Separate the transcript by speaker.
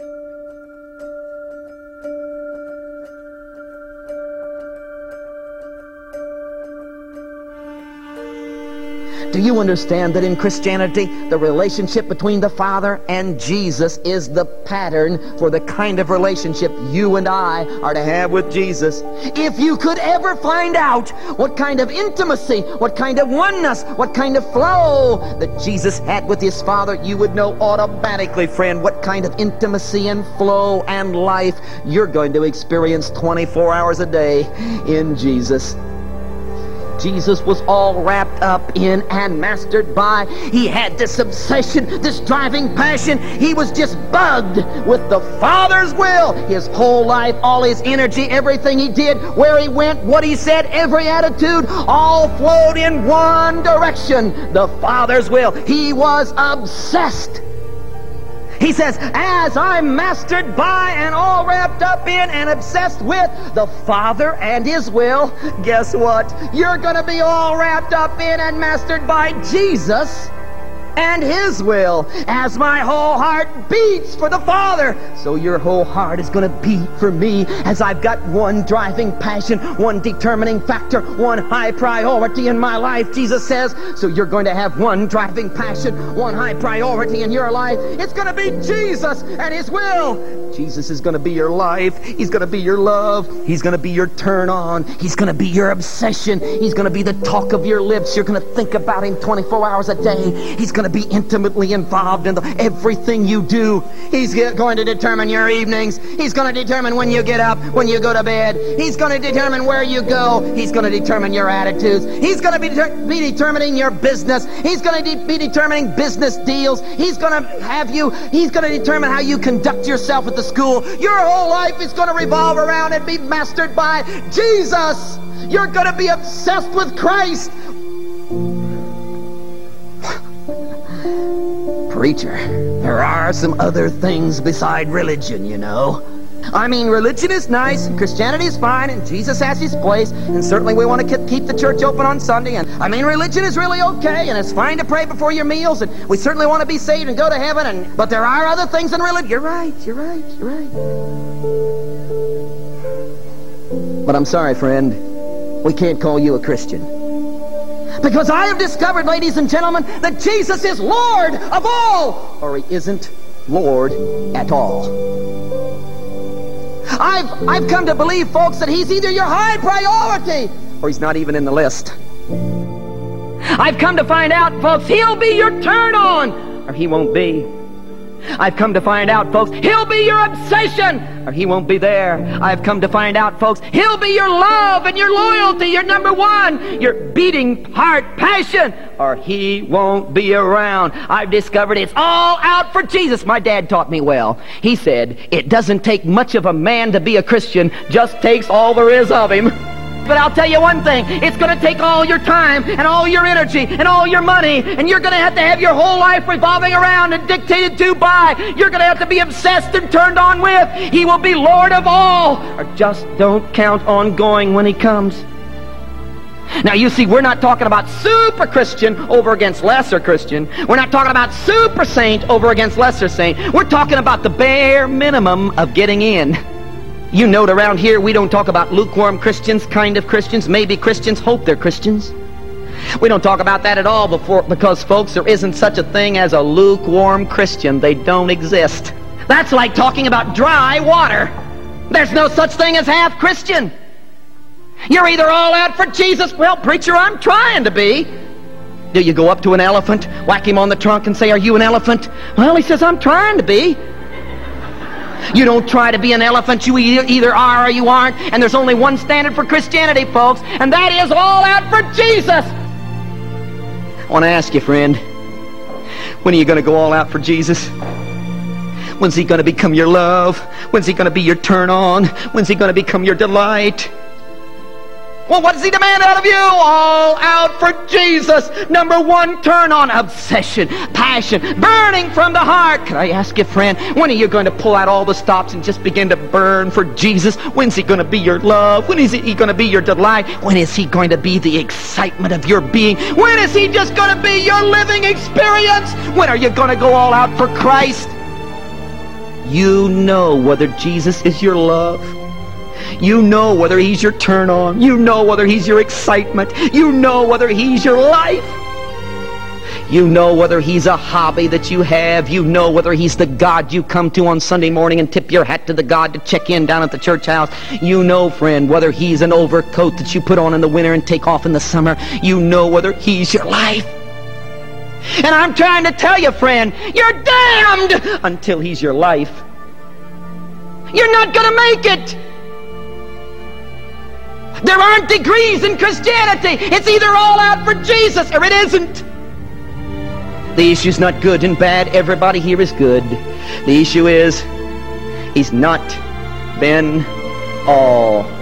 Speaker 1: あっ! Do you understand that in Christianity, the relationship between the Father and Jesus is the pattern for the kind of relationship you and I are to have with Jesus? If you could ever find out what kind of intimacy, what kind of oneness, what kind of flow that Jesus had with his Father, you would know automatically, friend, what kind of intimacy and flow and life you're going to experience 24 hours a day in Jesus. Jesus was all wrapped up in and mastered by. He had this obsession, this driving passion. He was just bugged with the Father's will. His whole life, all his energy, everything he did, where he went, what he said, every attitude, all flowed in one direction the Father's will. He was obsessed he says, as I'm mastered by and all wrapped up in and obsessed with the Father and His will, guess what? You're going to be all wrapped up in and mastered by Jesus and His will as my whole heart beats for the Father. So your whole heart is going to beat for me as I've got one driving passion, one determining factor, one high priority in my life, Jesus says. So you're going to have one driving passion, one high priority in your life. It's going to be Jesus and His will. Jesus is going to be your life. He's going to be your love. He's going to be your turn on. He's going to be your obsession. He's going to be the talk of your lips. You're going to think about Him 24 hours a day. He's going to be intimately involved in the, everything you do. He's going to determine your evenings. He's going to determine when you get up, when you go to bed. He's going to determine where you go. He's going to determine your attitudes. He's going to be, be determining your business. He's going to de- be determining business deals. He's going to have you, he's going to determine how you conduct yourself at the school. Your whole life is going to revolve around and be mastered by Jesus. You're going to be obsessed with Christ. Preacher, there are some other things beside religion, you know. I mean, religion is nice, and Christianity is fine, and Jesus has his place, and certainly we want to keep the church open on Sunday. And I mean, religion is really okay, and it's fine to pray before your meals, and we certainly want to be saved and go to heaven. And but there are other things in religion. You're right. You're right. You're right. But I'm sorry, friend. We can't call you a Christian. Because I have discovered, ladies and gentlemen, that Jesus is Lord of all, or he isn't Lord at all. I've, I've come to believe, folks, that he's either your high priority or he's not even in the list. I've come to find out, folks, he'll be your turn on or he won't be. I've come to find out, folks, he'll be your obsession, or he won't be there. I've come to find out, folks, he'll be your love and your loyalty, your number one, your beating heart passion, or he won't be around. I've discovered it's all out for Jesus. My dad taught me well. He said, it doesn't take much of a man to be a Christian, just takes all there is of him. But I'll tell you one thing it's going to take all your time and all your energy and all your money, and you're going to have to have your whole life revolving around and dictated to by. You're going to have to be obsessed and turned on with. He will be Lord of all. Or just don't count on going when He comes. Now, you see, we're not talking about super Christian over against lesser Christian. We're not talking about super saint over against lesser saint. We're talking about the bare minimum of getting in. You note around here we don't talk about lukewarm Christians, kind of Christians, maybe Christians, hope they're Christians. We don't talk about that at all before, because, folks, there isn't such a thing as a lukewarm Christian. They don't exist. That's like talking about dry water. There's no such thing as half Christian. You're either all out for Jesus. Well, preacher, I'm trying to be. Do you go up to an elephant, whack him on the trunk, and say, Are you an elephant? Well, he says, I'm trying to be. You don't try to be an elephant. You either are or you aren't. And there's only one standard for Christianity, folks, and that is all out for Jesus. I want to ask you, friend, when are you going to go all out for Jesus? When's he going to become your love? When's he going to be your turn on? When's he going to become your delight? Well, what does he demand out of you? All out for Jesus. Number one, turn on obsession, passion, burning from the heart. Can I ask you, friend, when are you going to pull out all the stops and just begin to burn for Jesus? When's he going to be your love? When is he going to be your delight? When is he going to be the excitement of your being? When is he just going to be your living experience? When are you going to go all out for Christ? You know whether Jesus is your love. You know whether he's your turn on. You know whether he's your excitement. You know whether he's your life. You know whether he's a hobby that you have. You know whether he's the God you come to on Sunday morning and tip your hat to the God to check in down at the church house. You know, friend, whether he's an overcoat that you put on in the winter and take off in the summer. You know whether he's your life. And I'm trying to tell you, friend, you're damned until he's your life. You're not going to make it. There aren't degrees in Christianity. It's either all out for Jesus or it isn't. The issue's not good and bad. Everybody here is good. The issue is, he's not been all